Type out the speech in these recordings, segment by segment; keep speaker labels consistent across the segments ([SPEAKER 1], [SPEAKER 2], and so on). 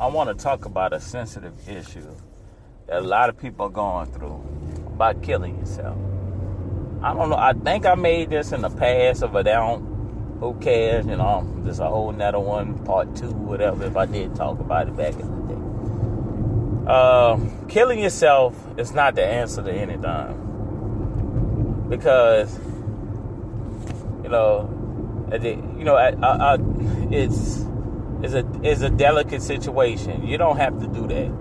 [SPEAKER 1] I want to talk about a sensitive issue that a lot of people are going through about killing yourself. I don't know. I think I made this in the past, but I don't. Who cares? You know, this a whole nother one, part two, whatever. If I did talk about it back in the day, uh, killing yourself is not the answer to anything because you know, you know, I, I, I, it's is a is a delicate situation. You don't have to do that.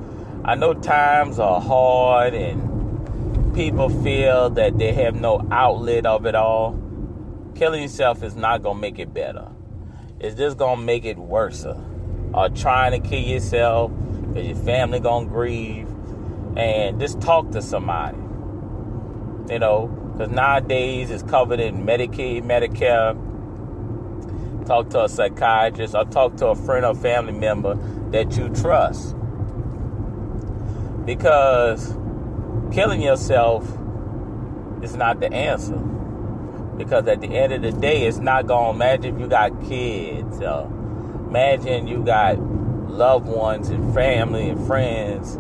[SPEAKER 1] I know times are hard and people feel that they have no outlet of it all. Killing yourself is not gonna make it better. It's just gonna make it worse. Or trying to kill yourself because your family gonna grieve, and just talk to somebody. You know, because nowadays it's covered in Medicaid, Medicare talk to a psychiatrist or talk to a friend or family member that you trust. Because killing yourself is not the answer. Because at the end of the day, it's not going to imagine if you got kids. Uh, imagine you got loved ones and family and friends.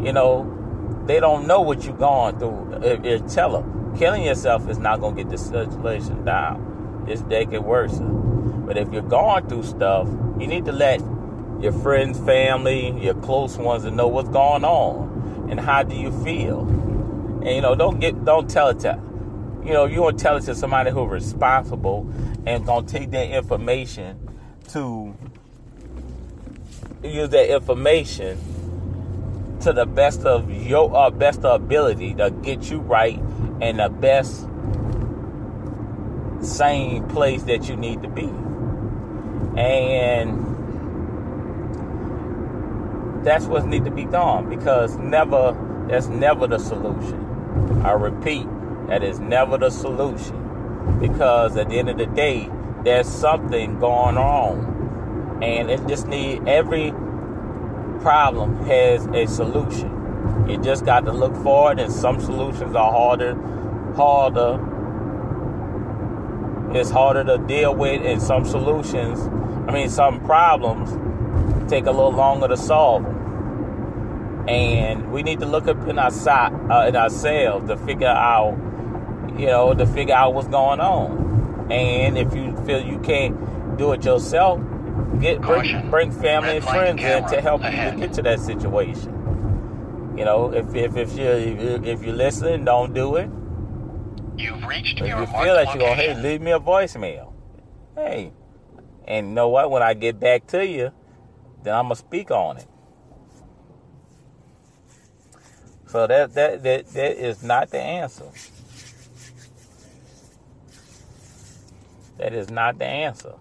[SPEAKER 1] You know, they don't know what you're going through. If, if tell them, killing yourself is not going to get the situation down. It's make it worse. But if you're going through stuff, you need to let your friends, family, your close ones to know what's going on and how do you feel. And you know, don't get don't tell it to you know, you want to tell it to somebody who's responsible and gonna take that information to use that information to the best of your uh, best ability to get you right and the best same place that you need to be. And that's what needs to be done because never that's never the solution. I repeat, that is never the solution. Because at the end of the day, there's something going on. And it just need every problem has a solution. You just got to look for it and some solutions are harder harder it's harder to deal with and some solutions I mean, some problems take a little longer to solve And we need to look up in our uh, in ourselves to figure out, you know, to figure out what's going on. And if you feel you can't do it yourself, get bring, bring family and friends in to help you to get to that situation. You know, if if if you if you're listening, don't do it.
[SPEAKER 2] You've reached
[SPEAKER 1] if
[SPEAKER 2] your
[SPEAKER 1] you feel that you're going, hey, leave me a voicemail. Hey, and you know what? When I get back to you, then I'm gonna speak on it. So that that that, that is not the answer. That is not the answer.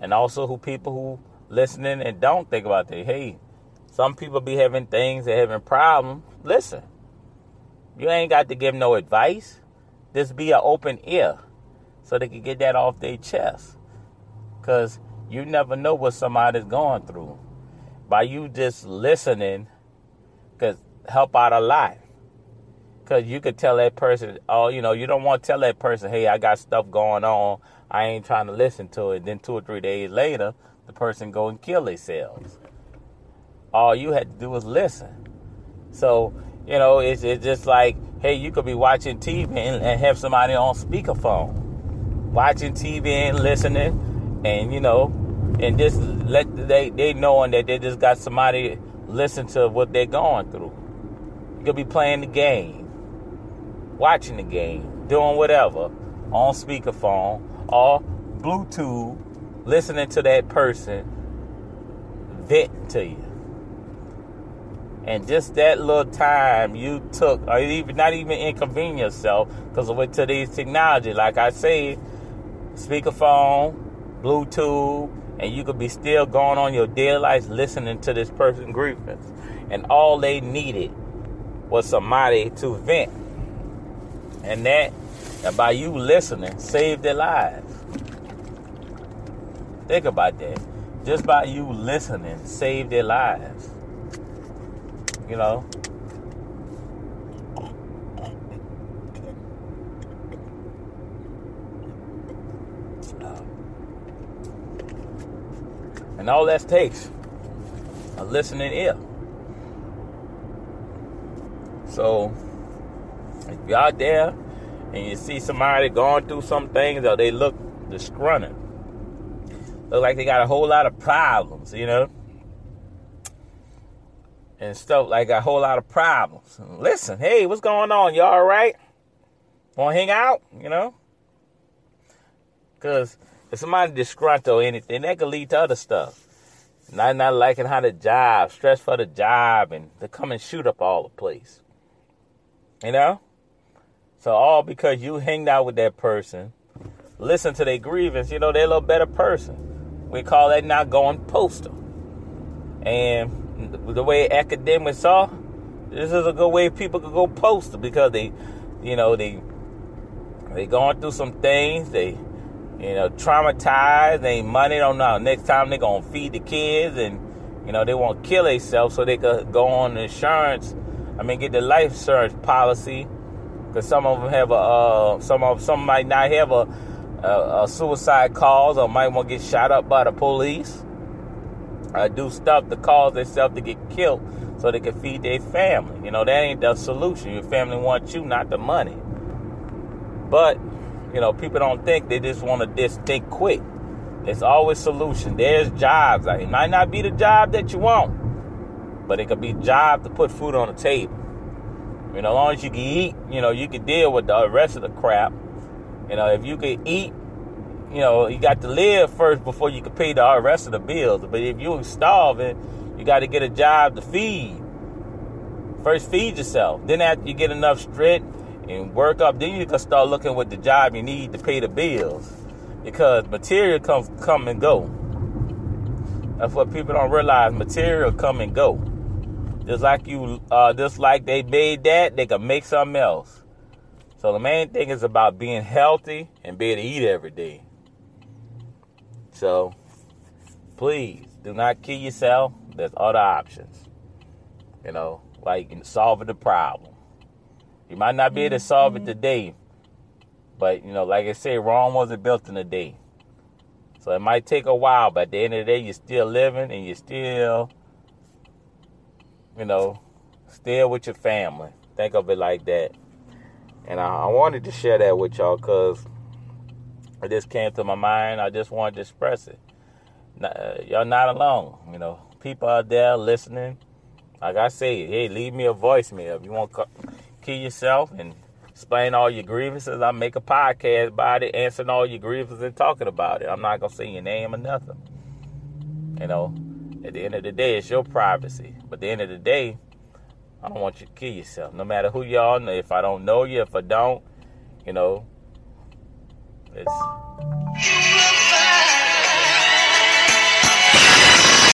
[SPEAKER 1] And also who people who listening and don't think about that. Hey, some people be having things, they're having problems. Listen. You ain't got to give no advice. Just be an open ear so they can get that off their chest. Cause you never know what somebody's going through. By you just listening, could help out a lot. Cause you could tell that person, oh, you know, you don't want to tell that person, hey, I got stuff going on. I ain't trying to listen to it. Then two or three days later, the person go and kill themselves. All you had to do was listen. So, you know, it's, it's just like, hey, you could be watching TV and, and have somebody on speakerphone, watching TV and listening and you know, and just let they they knowing that they just got somebody listen to what they're going through. You could be playing the game, watching the game, doing whatever on speakerphone or Bluetooth, listening to that person vent to you. And just that little time you took, or even not even inconvenience yourself, because of with today's technology, like I say, speakerphone, Bluetooth, and you could be still going on your daily life listening to this person grievance. And all they needed was somebody to vent. And that, by you listening, saved their lives. Think about that. Just by you listening, saved their lives. You know? And all that takes a listening ear. So if you're out there and you see somebody going through some things or they look disgruntled, look like they got a whole lot of problems, you know, and stuff like a whole lot of problems. Listen, hey, what's going on? You all right? Want to hang out? You know, because if somebody disgruntled or anything, that could lead to other stuff. Not not liking how the job, stress for the job, and to come and shoot up all the place. You know? So all because you hanged out with that person, listen to their grievance, you know, they're a little better person. We call that not going postal. And the way academics are, this is a good way people could go postal because they, you know, they they going through some things, they you know, traumatized, they money don't know. Next time they gonna feed the kids and you know, they want to kill themselves so they could go on insurance I mean, get the life insurance policy because some of them have a uh, some of some might not have a, a, a suicide cause or might want to get shot up by the police. Uh, do stuff to cause themselves to get killed so they can feed their family. You know that ain't the solution. Your family wants you, not the money. But you know, people don't think they just want to just think quick. There's always solution. There's jobs. Like, it might not be the job that you want but it could be job to put food on the table. You know, as long as you can eat, you know, you can deal with the rest of the crap. You know, if you can eat, you know, you got to live first before you can pay the rest of the bills. But if you're starving, you got to get a job to feed. First, feed yourself. Then, after you get enough strength and work up, then you can start looking what the job you need to pay the bills. Because material comes come and go. That's what people don't realize. Material come and go. Just like you, uh, just like they made that, they can make something else. So the main thing is about being healthy and being to eat every day. So please do not kill yourself. There's other options. You know, like solving the problem. You might not be able to solve it mm-hmm. today, but you know, like I say, Rome wasn't built in a day. So it might take a while, but at the end of the day, you're still living and you're still you know, still with your family. Think of it like that. And I, I wanted to share that with y'all because it just came to my mind. I just wanted to express it. Uh, y'all not alone. You know, people out there listening. Like I say, hey, leave me a voicemail if you want to kill yourself and explain all your grievances. I make a podcast about it, answering all your grievances and talking about it. I'm not gonna say your name or nothing. You know, at the end of the day, it's your privacy. But at the end of the day, I don't want you to kill yourself. No matter who you are, if I don't know you, if I don't, you know, it's